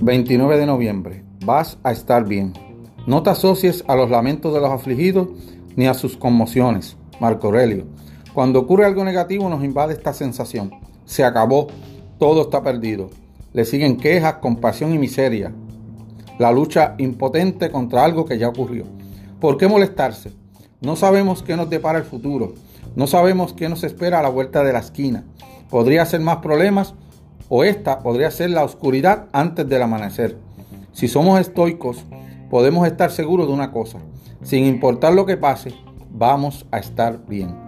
29 de noviembre. Vas a estar bien. No te asocies a los lamentos de los afligidos ni a sus conmociones. Marco Aurelio. Cuando ocurre algo negativo nos invade esta sensación. Se acabó, todo está perdido. Le siguen quejas, compasión y miseria. La lucha impotente contra algo que ya ocurrió. ¿Por qué molestarse? No sabemos qué nos depara el futuro. No sabemos qué nos espera a la vuelta de la esquina. Podría ser más problemas o esta podría ser la oscuridad antes del amanecer. Si somos estoicos, podemos estar seguros de una cosa. Sin importar lo que pase, vamos a estar bien.